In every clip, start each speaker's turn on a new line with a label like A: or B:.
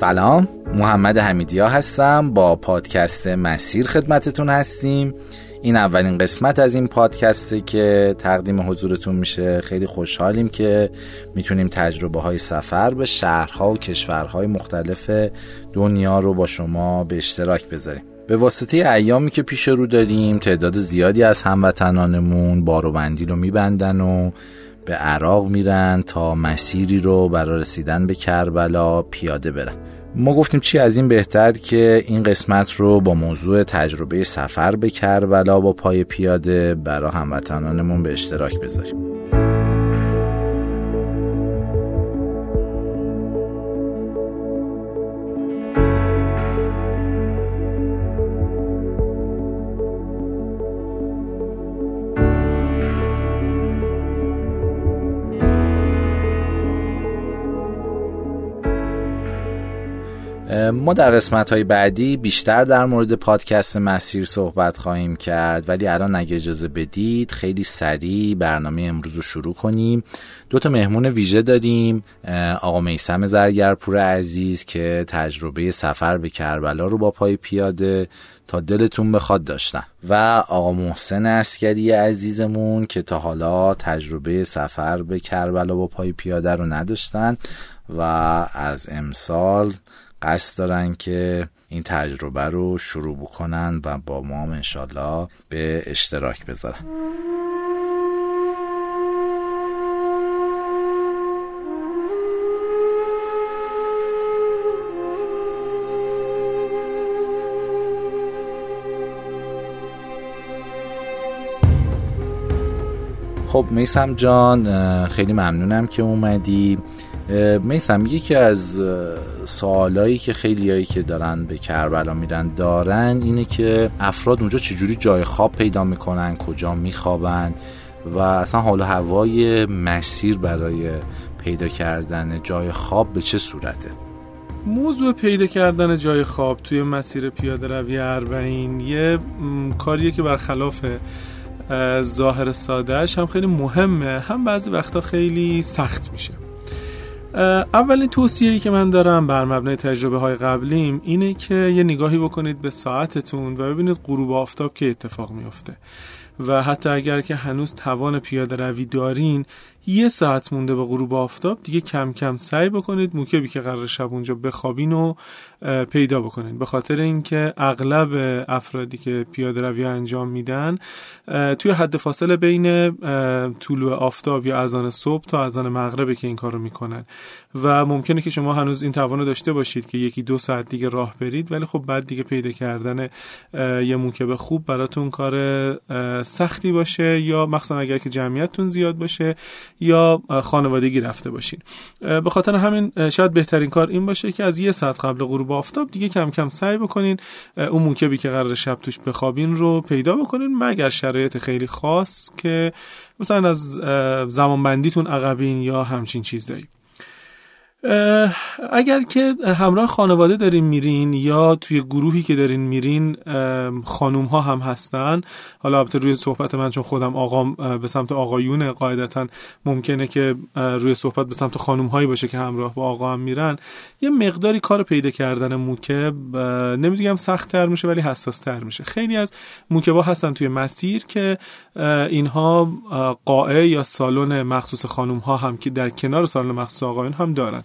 A: سلام محمد حمیدیا هستم با پادکست مسیر خدمتتون هستیم. این اولین قسمت از این پادکسته که تقدیم حضورتون میشه. خیلی خوشحالیم که می‌تونیم تجربه های سفر به شهرها و کشورهای مختلف دنیا رو با شما به اشتراک بذاریم. به واسطه ایامی که پیش رو داریم تعداد زیادی از هموطنانمون باروبندی رو میبندن و به عراق میرن تا مسیری رو برای رسیدن به کربلا پیاده برن. ما گفتیم چی از این بهتر که این قسمت رو با موضوع تجربه سفر به کربلا با پای پیاده برای هموطنانمون به اشتراک بذاریم. ما در قسمت های بعدی بیشتر در مورد پادکست مسیر صحبت خواهیم کرد ولی الان اگه اجازه بدید خیلی سریع برنامه امروز رو شروع کنیم. دو تا مهمون ویژه داریم آقا میسم زرگرپور عزیز که تجربه سفر به کربلا رو با پای پیاده تا دلتون بخواد داشتن. و آقا محسن اسکری عزیزمون که تا حالا تجربه سفر به کربلا با پای پیاده رو نداشتن و از امسال قصد دارن که این تجربه رو شروع بکنن و با ما انشالله به اشتراک بذارن. خب میسم جان خیلی ممنونم که اومدی. میسم یکی از سوالایی که خیلیایی که دارن به کربلا میرن دارن اینه که افراد اونجا چجوری جای خواب پیدا می‌کنن کجا میخوابن و اصلا حال و هوای مسیر برای پیدا کردن جای خواب به چه صورته؟
B: موضوع پیدا کردن جای خواب توی مسیر پیاده روی اربعین یه کاریه که برخلاف ظاهر سادهش هم خیلی مهمه. هم بعضی وقتا خیلی سخت میشه. اولین توصیه‌ای که من دارم بر مبنای تجربه های قبلیم اینه که یه نگاهی بکنید به ساعتتون و ببینید غروب آفتاب که اتفاق میفته و حتی اگر که هنوز توان پیاده روی دارین یه ساعت مونده به غروب آفتاب دیگه کم کم سعی بکنید موکبی که قرار شب اونجا بخوابین و پیدا بکنید. به خاطر اینکه اغلب افرادی که پیاده روی انجام میدن توی حد فاصله بین طلوع آفتاب یا اذان صبح تا اذان مغربه که این کارو می‌کنن. و ممکنه که شما هنوز این توانو داشته باشید که یکی دو ساعت دیگه راه برید ولی خب بعد دیگه پیدا کردن یه موکب خوب براتون کار سختی باشه یا مخصوصا اگر که جمعیتتون زیاد باشه یا خانوادگی رفته باشین. به خاطر همین شاید بهترین کار این باشه که از یه ساعت قبل غروب آفتاب دیگه کم کم سعی بکنین اون موکبی که قرار شب توش بخوابین رو پیدا بکنین مگر شرایط خیلی خاص که مثلا از زمان بندیتون عقبین یا همچین چیزایی. اگر که همراه خانواده دارین میرین یا توی گروهی که دارین میرین خانوم ها هم هستن. حالا البته روی صحبت من چون خودم آقام به سمت آقایون قاعدتا ممکنه که روی صحبت به سمت خانوم هایی باشه که همراه با آقا هم میرن. یه مقداری کار پیدا کردن موکب نمی‌دونم سخت تر میشه ولی حساس تر میشه. خیلی از موکبا هستن توی مسیر که اینها قاعه یا سالن مخصوص خانوم ها هم که در کنار سالن مخصوص آقایون هم دارن.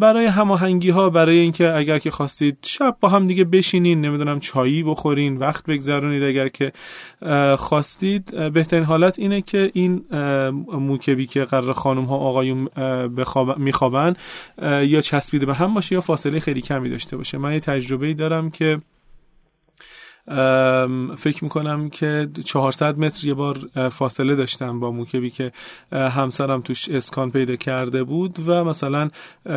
B: برای هماهنگی ها برای اینکه اگر که خواستید شب با هم دیگه بشینین نمی‌دونم چایی بخورین وقت بگذرونید اگر که خواستید بهترین حالت اینه که این موکبی که قرار خانم ها آقایون میخوابن یا چسبیده به هم باشه یا فاصله خیلی کمی داشته باشه. من یه تجربه دارم که فکر می‌کنم که 400 متر یه بار فاصله داشتم با موکبی که همسرم توش اسکان پیدا کرده بود و مثلا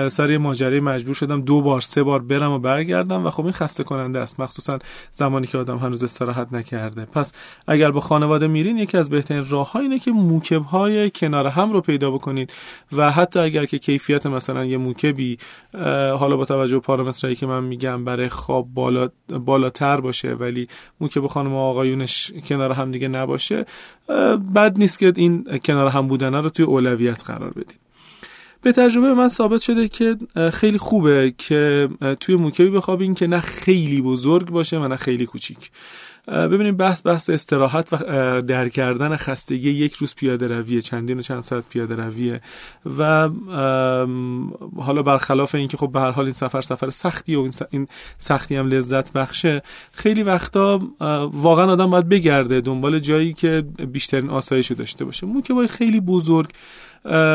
B: سر یه ماجرای مجبور شدم دو بار سه بار برم و برگردم و خب این خسته کننده است. مخصوصا زمانی که آدم هنوز استراحت نکرده. پس اگر با خانواده میرین یکی از بهترین راه اینه که موکب های کنار هم رو پیدا بکنید و حتی اگر که کیفیت مثلا یه موکبی حالا با توجه به پارامترایی که من میگم برای خواب بالا بالاتر باشه ولی ولی که به خانم آقایونش کنار هم دیگه نباشه بد نیست که این کنار هم بودن رو توی اولویت قرار بدیم. به تجربه من ثابت شده که خیلی خوبه که توی موکبی بخوابین که نه خیلی بزرگ باشه و نه خیلی کوچیک. ببینیم بحث بحث استراحت و در کردن خستگی یک روز پیاده رویه چندین و چند ساعت پیاده رویه و حالا برخلاف اینکه خب به هر حال این سفر سفر سختی و این سختی هم لذت بخشه خیلی وقتا واقعا آدم باید بگرده دنبال جایی که بیشترین آسایش داشته باشه. مو که باید خیلی بزرگ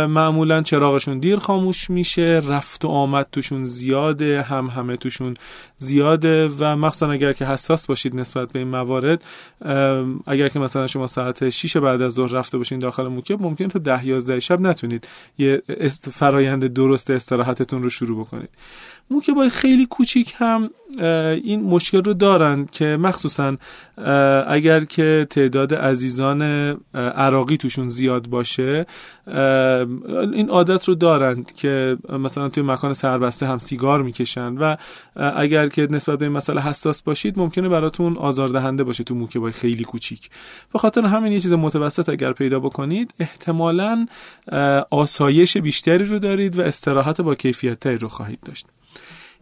B: معمولا چراغشون دیر خاموش میشه رفت و آمد توشون زیاده هم همه توشون زیاده و مخصوصا اگر که حساس باشید نسبت به این موارد اگر که مثلا شما ساعت 6 بعد از ظهر رفته باشین داخل موکب ممکن تا 10 11 شب نتونید یه فرایند درست استراحتتون رو شروع بکنید. موکبای خیلی کوچیک هم این مشکل رو دارن که مخصوصا اگر که تعداد عزیزان عراقی توشون زیاد باشه این عادت رو دارند که مثلا توی مکان سربسته هم سیگار می‌کشن و اگر که نسبت به این مسئله حساس باشید ممکنه براتون آزاردهنده باشه تو موکبای خیلی کوچیک. به خاطر همین یه چیز متوسط اگر پیدا بکنید احتمالا آسایش بیشتری رو دارید و استراحت با کیفیت رو خواهید داشت.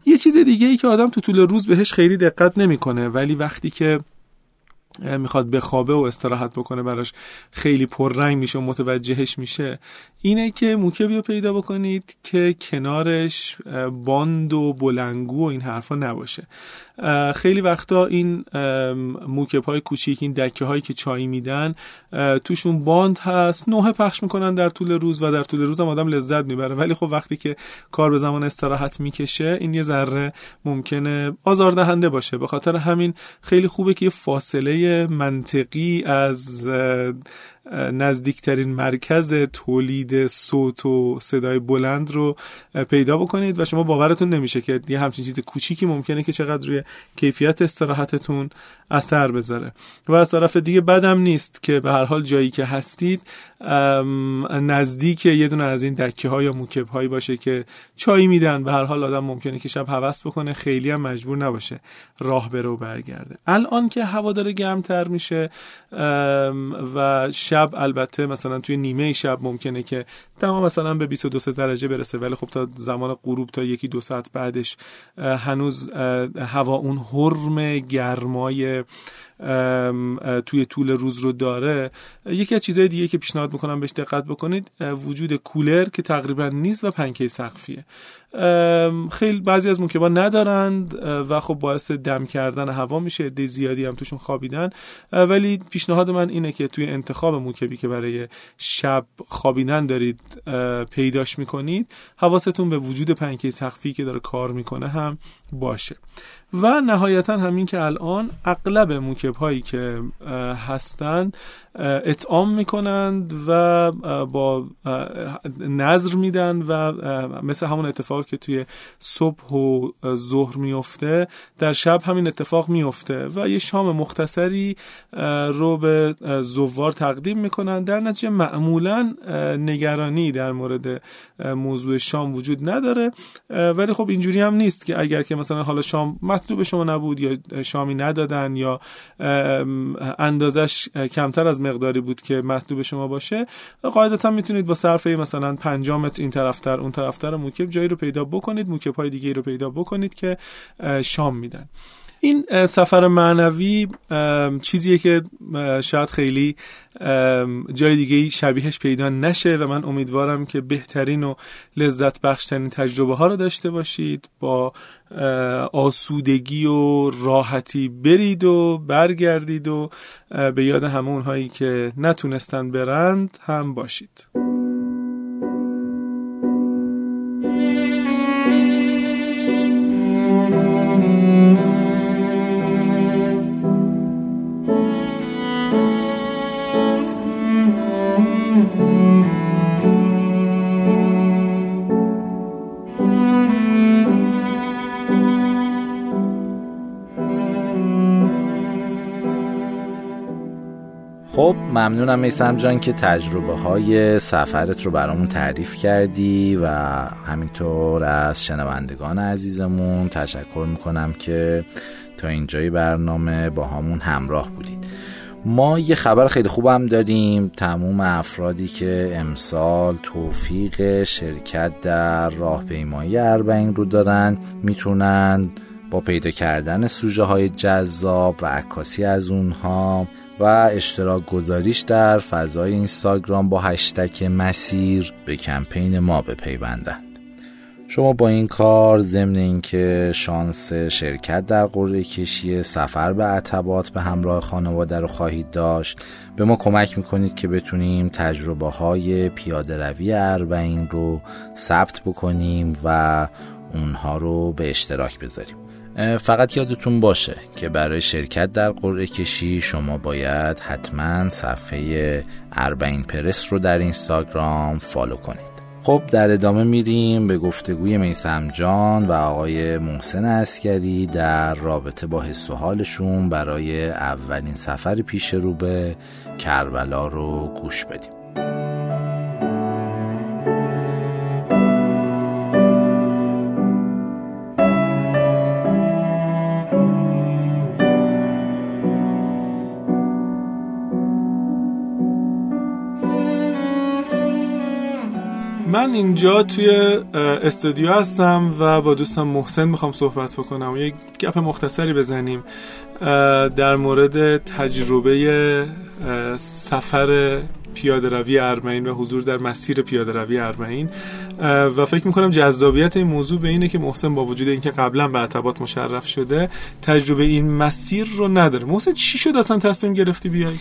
B: یه چیز دیگه ای که آدم تو طول روز بهش خیلی دقت نمی‌کنه ولی وقتی که می‌خواد بخوابه و استراحت بکنه براش خیلی پررنگ میشه و متوجهش میشه. اینه که موکبی رو پیدا بکنید که کنارش باند و بلنگو و این حرفا نباشه. خیلی وقتا این موکب های کوچیک این دکه هایی که چای میدن توشون باند هست نوه پخش می‌کنن در طول روز و در طول روز هم آدم لذت می‌بره. ولی خب وقتی که کار به زمان استراحت می‌کشه این یه ذره ممکنه آزاردهنده باشه. به خاطر همین خیلی خوبه که یه فاصله منطقی از نزدیکترین مرکز تولید صوت و صدای بلند رو پیدا بکنید و شما باورتون نمیشه که یه همچین چیز کوچیکی ممکنه که چقدر روی کیفیت استراحتتون اثر بذاره. و از طرف دیگه بدم نیست که به هر حال جایی که هستید نزدیک یه دونه از این دکه های یا موکب هایی باشه که چای میدن. به هر حال آدم ممکنه که شب هوس بکنه خیلی هم مجبور نباشه راه بره و برگرده. الان که هوا داره گرمتر میشه و شب البته مثلا توی نیمه شب ممکنه که دما مثلا به 22 درجه برسه ولی خب تا زمان غروب تا یکی دو ساعت بعدش هنوز هوا اون حرم گرمای توی طول روز رو داره. یکی از چیزهای دیگه که پیشنهاد می‌کنم بهش دقت بکنید وجود کولر که تقریبا نیست و پنکه سقفیه. خیلی بعضی از موکبا ندارند و خب باعث دم کردن هوا میشه عده زیادی هم توشون خوابیدن. ولی پیشنهاد من اینه که توی انتخاب موکبی که برای شب خوابیدن دارید پیداش می‌کنید حواستون به وجود پنکه سقفی که داره کار می‌کنه هم باشه. و نهایتا همین که الان اغلب موکب هایی که هستند اطعام می‌کنند و با نظر میدن و مثل همون اتفاق که توی صبح و ظهر میفته در شب همین اتفاق میفته و یه شام مختصری رو به زوار تقدیم می‌کنن. در نتیجه معمولا نگرانی در مورد موضوع شام وجود نداره ولی خب اینجوری هم نیست که اگر که مثلا حالا شام مطلوب شما نبود یا شامی ندادن یا اندازش کمتر از مقداری بود که مطلوب شما باشه قاعدتا می‌تونید با صرفه مثلا 5 متر این طرفتر اون طرفتر موکب جایی رو پیدا بکنید موکب های دیگه رو پیدا بکنید که شام میدن. این سفر معنوی چیزیه که شاید خیلی جای دیگه شبیهش پیدا نشه و من امیدوارم که بهترین و لذت بخشترین تجربه ها رو داشته باشید. با آسودگی و راحتی برید و برگردید و به یاد همه اونهایی که نتونستن برند هم باشید.
A: ممنونم میسم جان که تجربه های سفرت رو برامون تعریف کردی و همینطور از شنوندگان عزیزمون تشکر می‌کنم که تا اینجای برنامه با همون همراه بودید. ما یه خبر خیلی خوب هم داریم تموم افرادی که امسال توفیق شرکت در راهپیمایی اربعین رو دارن می‌تونن با پیدا کردن سوژه های جذاب و عکاسی از اونها و اشتراک گذاریش در فضای اینستاگرام با هشتک مسیر به کمپین ما بپیوندند. شما با این کار ضمن اینکه شانس شرکت در قرعه کشی سفر به عتبات به همراه خانواده رو خواهید داشت به ما کمک می‌کنید که بتونیم تجربه های پیاده روی اربعین رو ثبت بکنیم و اونها رو به اشتراک بذاریم. فقط یادتون باشه که برای شرکت در قرعه کشی شما باید حتما صفحه اربعین پرس رو در اینستاگرام follow کنید. خب در ادامه میریم به گفتگوی میسم جان و آقای محسن عسکری در رابطه با حس و حالشون برای اولین سفر پیش رو به کربلا رو گوش بدیم.
B: من اینجا توی استودیو هستم و با دوستم محسن می‌خوام صحبت بکنم. و یک گپ مختصری بزنیم در مورد تجربه سفر پیاده روی ارمین و حضور در مسیر پیاده روی ارمین. و فکر می‌کنم جذابیت این موضوع به اینه که محسن با وجود اینکه قبلا به ارتباط مشرف شده تجربه این مسیر رو نداره. محسن چی شد اصلا تصمیم گرفتی بیای؟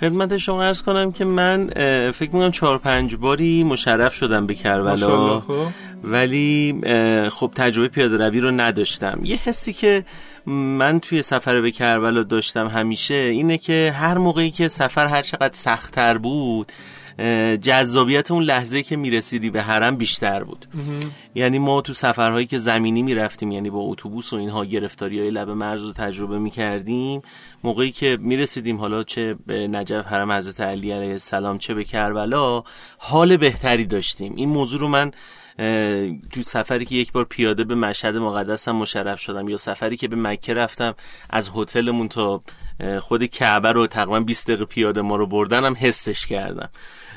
C: خدمت شما ارز کنم که من فکر می‌کنم چهار پنج باری مشرف شدم به کربلا
B: خب.
C: ولی خب تجربه پیاده روی رو نداشتم یه حسی که من توی سفر به کربلا داشتم همیشه اینه که هر موقعی که سفر هر چقدر سختتر بود جذابیت اون لحظه که می‌رسیدی به حرم بیشتر بود. یعنی ما تو سفرهایی که زمینی می‌رفتیم یعنی با اتوبوس و اینها گرفتاری های لب مرز رو تجربه می‌کردیم موقعی که می‌رسیدیم حالا چه به نجف حرم حضرت علی علیه السلام چه به کربلا حال بهتری داشتیم. این موضوع رو من تو سفری که یک بار پیاده به مشهد مقدس هم مشرف شدم یا سفری که به مکه رفتم از هتلمون تا خود کعبه رو تقریبا 20 دقیقه پیاده ما رو بردن هم حسش کردم.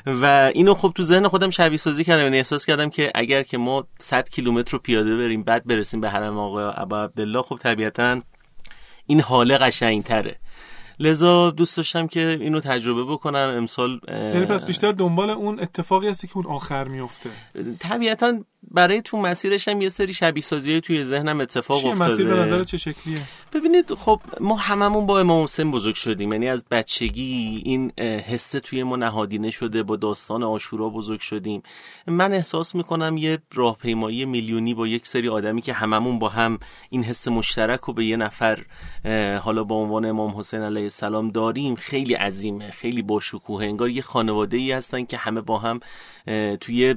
C: و اینو خب تو ذهن خودم شبیه سازی کردم. یعنی احساس کردم که اگر که ما 100 کیلومتر رو پیاده بریم بعد برسیم به حرم آقا ابا عبدالله خب طبیعتا این حاله قشنگتره. لذا دوست داشتم که اینو تجربه بکنم. امسال
B: یعنی پس بیشتر دنبال اون اتفاقی هستی که اون آخر میفته.
C: طبیعتا برای تو مسیرش هم یه سری شبیه سازی توی ذهنم اتفاق
B: چیه؟
C: افتاده
B: مسیر به نظر چه شکلیه؟
C: ببینید خب ما هممون با امام حسین بزرگ شدیم. یعنی از بچگی این حسه توی ما نهادینه شده با داستان آشورا بزرگ شدیم. من احساس می‌کنم یه راهپیمایی میلیونی با یک سری آدمی که هممون با هم این حس مشترک رو به یه نفر حالا با عنوان امام حسین علیه السلام داریم. خیلی عظیمه خیلی با شکوه انگار یه خانواده ای هستن که همه با هم توی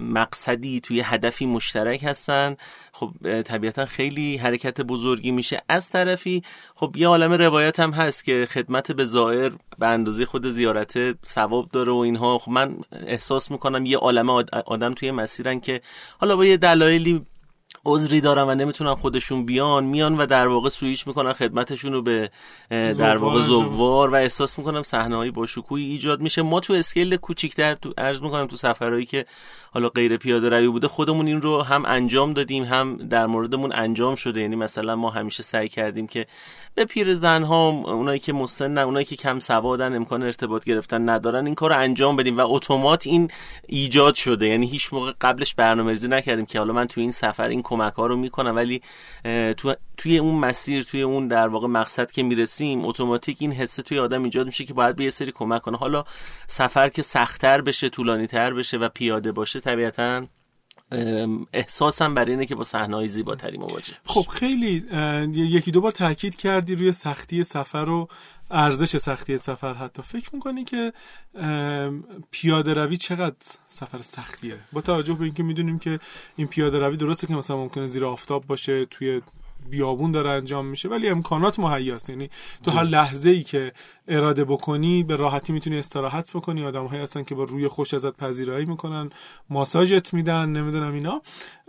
C: مقصدی توی هدفی مشترک هستن. خب طبیعتا خیلی حرکت بزرگی میشه از طرفی. خب یه عالم روایت هم هست که خدمت به زائر به اندازه خود زیارت ثواب داره و اینها. خب من احساس می‌کنم یه عالم آدم توی مسیرن که حالا با یه دلایلی عذری دارن و نمی‌تونن خودشون بیان میان و در واقع سویش می‌کنن خدمتشون رو به در واقع زوار و احساس می‌کنم صحنه هایی با شکوهی ایجاد میشه. ما تو اسکیل کوچیکتر تو عرض می‌کنم تو سفرهایی که حالا غیر پیاده روی بوده خودمون این رو هم انجام دادیم هم در موردمون انجام شده. یعنی مثلا ما همیشه سعی کردیم که به پیر ها اونایی که مسن اونایی که کم سوادن امکان ارتباط گرفتن ندارن این کار رو انجام بدیم و اتومات این ایجاد شده. یعنی هیچ موقع قبلش برنامه‌ریزی نکردیم که حالا من تو این سفر این کمک ها رو می‌کنم ولی تو توی اون مسیر توی اون در واقع مقصد که می‌رسیم اتوماتیک این حسه توی آدم ایجاد میشه که باید به یه سری کمک کنه. حالا سفر که سختتر بشه طولانی تر بشه و پیاده باشه طبیعتا احساسم برای اینه که با صحنه‌های زیباتری مواجه
B: خب خیلی یکی دو بار تاکید کردی روی سختی سفر و ارزش سختی سفر حتی. فکر می‌کنی که پیاده روی چقدر سفر سختیه؟ با توجه به اینکه می‌دونیم که این پیاده روی درسته که مثلا ممکنه زیر آفتاب باشه توی بیابون داره انجام میشه ولی امکانات مهیاست یعنی تو هر لحظه ای که اراده بکنی به راحتی می‌تونی استراحت بکنی. آدم هایی هستن که با روی خوش ازت پذیرایی می‌کنن ماساژت میدن نمی‌دونم اینا.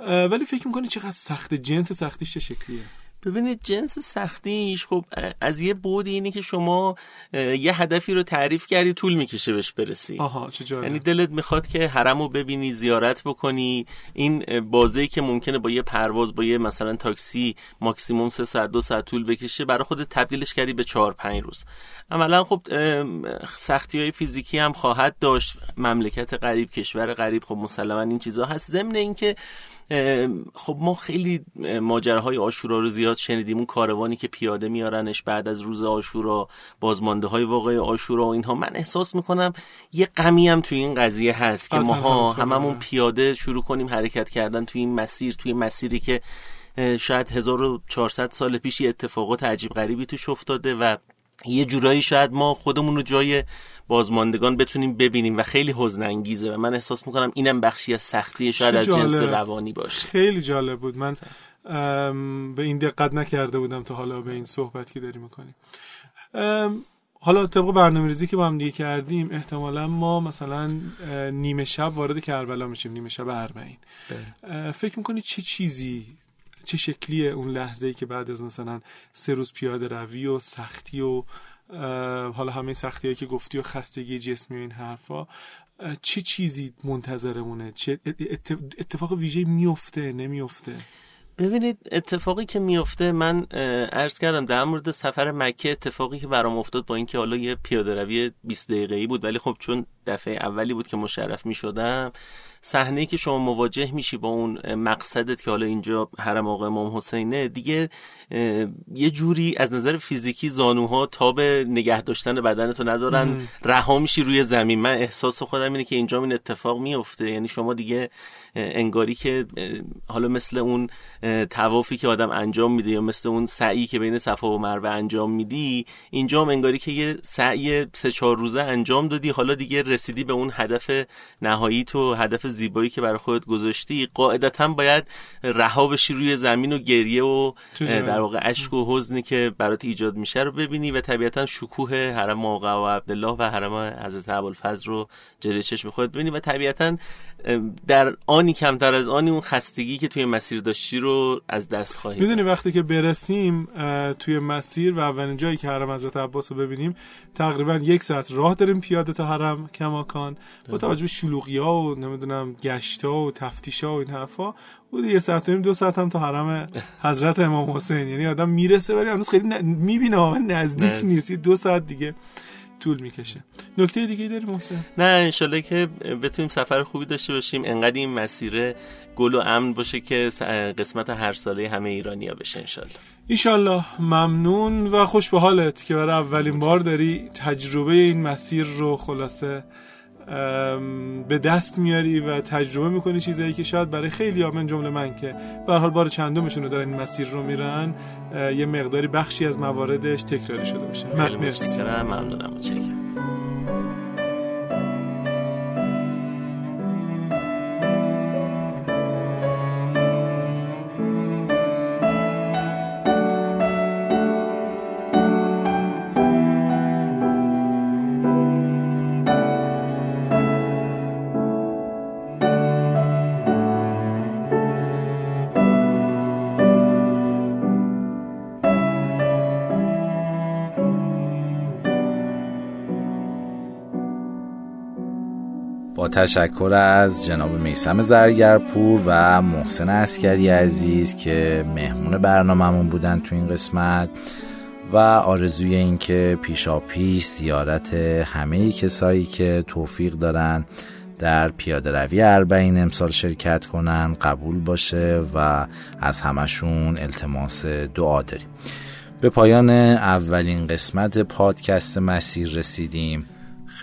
B: ولی فکر می‌کنی چقدر سخت جنس سختیش چه شکلیه؟
C: ببینید جنس سختیش خب از یه بود اینه که شما یه هدفی رو تعریف کردی طول می‌کشه بهش برسی.
B: آها چه
C: یعنی دلت می‌خواد که حرم رو ببینی زیارت بکنی. این بازه که ممکنه با یه پرواز با یه مثلا تاکسی ماکسیموم سه ساعت دو ساعت طول بکشه برای خودت تبدیلش کردی به چهار پنج روز. عملا خب سختی های فیزیکی هم خواهد داشت. مملکت غریب کشور غریب خب مسلما این چیزها هست. ضمن اینکه خب ما خیلی ماجراهای آشورا رو زیاد شنیدیم. اون کاروانی که پیاده میارنش بعد از روز آشورا بازمانده های واقعی آشورا و اینها. من احساس می‌کنم یه غمی هم توی این قضیه هست که ماها هممون پیاده شروع کنیم حرکت کردن توی این مسیر توی مسیری که شاید 1400 سال پیش یه اتفاقات عجیب غریبی توش افتاده و یه جورایی شاید ما خودمون رو جای بازماندگان بتونیم ببینیم و خیلی حزن انگیزه و من احساس می‌کنم اینم بخشی از سختی شاید از جنس روانی باشه.
B: خیلی جالب بود. من به این دقت نکرده بودم تا حالا به این صحبت که داری می‌کنیم. حالا طبق برنامه ریزی که با هم دیگه کردیم احتمالا ما مثلا نیمه شب وارد کربلا میشیم نیمه شب اربعین. بله. فکر می‌کنی چه چیزی چه شکلیه اون لحظه ای که بعد از مثلا سه روز پیاده روی و سختی و حالا همه سختی هایی که گفتی و خستگی جسمی و این حرفا چه چیزی منتظرمونه؟ چه اتفاق ویژه میفته نمیفته
C: ببینید اتفاقی که میفته من عرض کردم در مورد سفر مکه اتفاقی که برام افتاد با اینکه حالا یه پیاده روی 20 دقیقه‌ای بود ولی خب چون دفعه اولی بود که مشرف می شدم صحنه که شما مواجه میشی با اون مقصدت که حالا اینجا حرم آقا امام حسینه دیگه یه جوری از نظر فیزیکی زانوها تاب نگه داشتن بدنتو ندارن. رها میشی روی زمین. من احساس خودم اینه که اینجا این اتفاق میفته یعنی شما دیگه انگاری که حالا مثل اون توافی که آدم انجام میده یا مثل اون سعی که بین صفا و مروه انجام میدی اینجا هم انگاری که یه سعی سه چهار روزه انجام دادی. حالا دیگه رسیدی به اون هدف نهایی تو هدف زیبایی که برای خودت گذاشتی؟ قاعدتا باید رها بشی روی زمین و گریه و در واقع اشک و حزنی که برات ایجاد میشه رو ببینی و طبیعتا شکوه حرم آقا و عبدالله و حرم حضرت ابوالفضل رو جلوی چشم خودت ببینی و طبیعتا در آنی کمتر از آنی اون خستگی که توی مسیر داشتی رو از دست خواهی
B: می‌دونی وقتی که برسیم توی مسیر و اولین جایی که حرم حضرت عباس رو ببینیم تقریبا یک ساعت راه داریم پیاده تا حرم کماکان با توجه به شلوغی ها و نمی‌دونم گشتا و تفتیش ها و این حرفا بود یه ساعت دو ساعت هم تا حرم حضرت امام حسین. یعنی آدم می‌رسه ولی هنوز خیلی می‌بینه نزدیک نیست. دو ساعت دیگه. طول می‌کشه. نکته دیگه داری محسن؟
C: نه انشالله که بتونیم سفر خوبی داشته باشیم انقدر این مسیر گل و امن باشه که قسمت هر ساله همه ایرانیا بشه انشالله.
B: ایشالله ممنون و خوش به حالت که برای اولین بار داری تجربه این مسیر رو خلاصه به دست میاری و تجربه می‌کنی چیزایی که شاید برای خیلی ها من جمله من که به حال بار چندمشون رو دارن این مسیر رو میرن یه مقداری بخشی از مواردش تکراری شده باشه.
C: مرسی. ممنونم.
A: تشکر از جناب میسم زرگرپور و محسن اسکری عزیز که مهمون برنامهمون بودن تو این قسمت و آرزوی این که پیشا پیش زیارت همه کسایی که توفیق دارن در پیاده روی اربعین امسال شرکت کنن قبول باشه و از همشون التماس دعا داریم. به پایان اولین قسمت پادکست مسیر رسیدیم.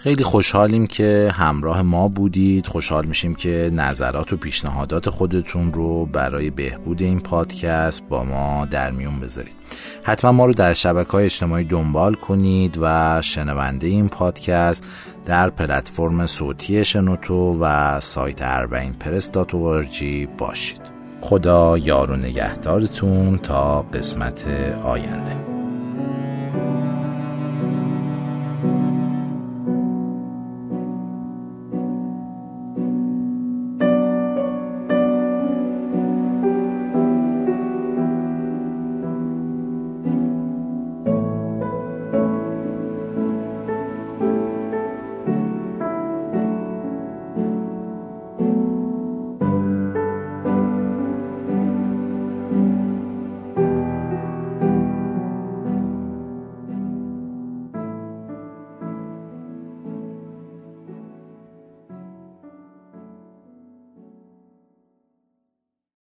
A: خیلی خوشحالیم که همراه ما بودید. خوشحال میشیم که نظرات و پیشنهادات خودتون رو برای بهبود این پادکست با ما در میون بذارید. حتما ما رو در شبکه های اجتماعی دنبال کنید و شنونده این پادکست در پلتفرم صوتی شنوتو و سایت اربعین پرس باشید. خدا یار و نگهدارتون تا قسمت آینده.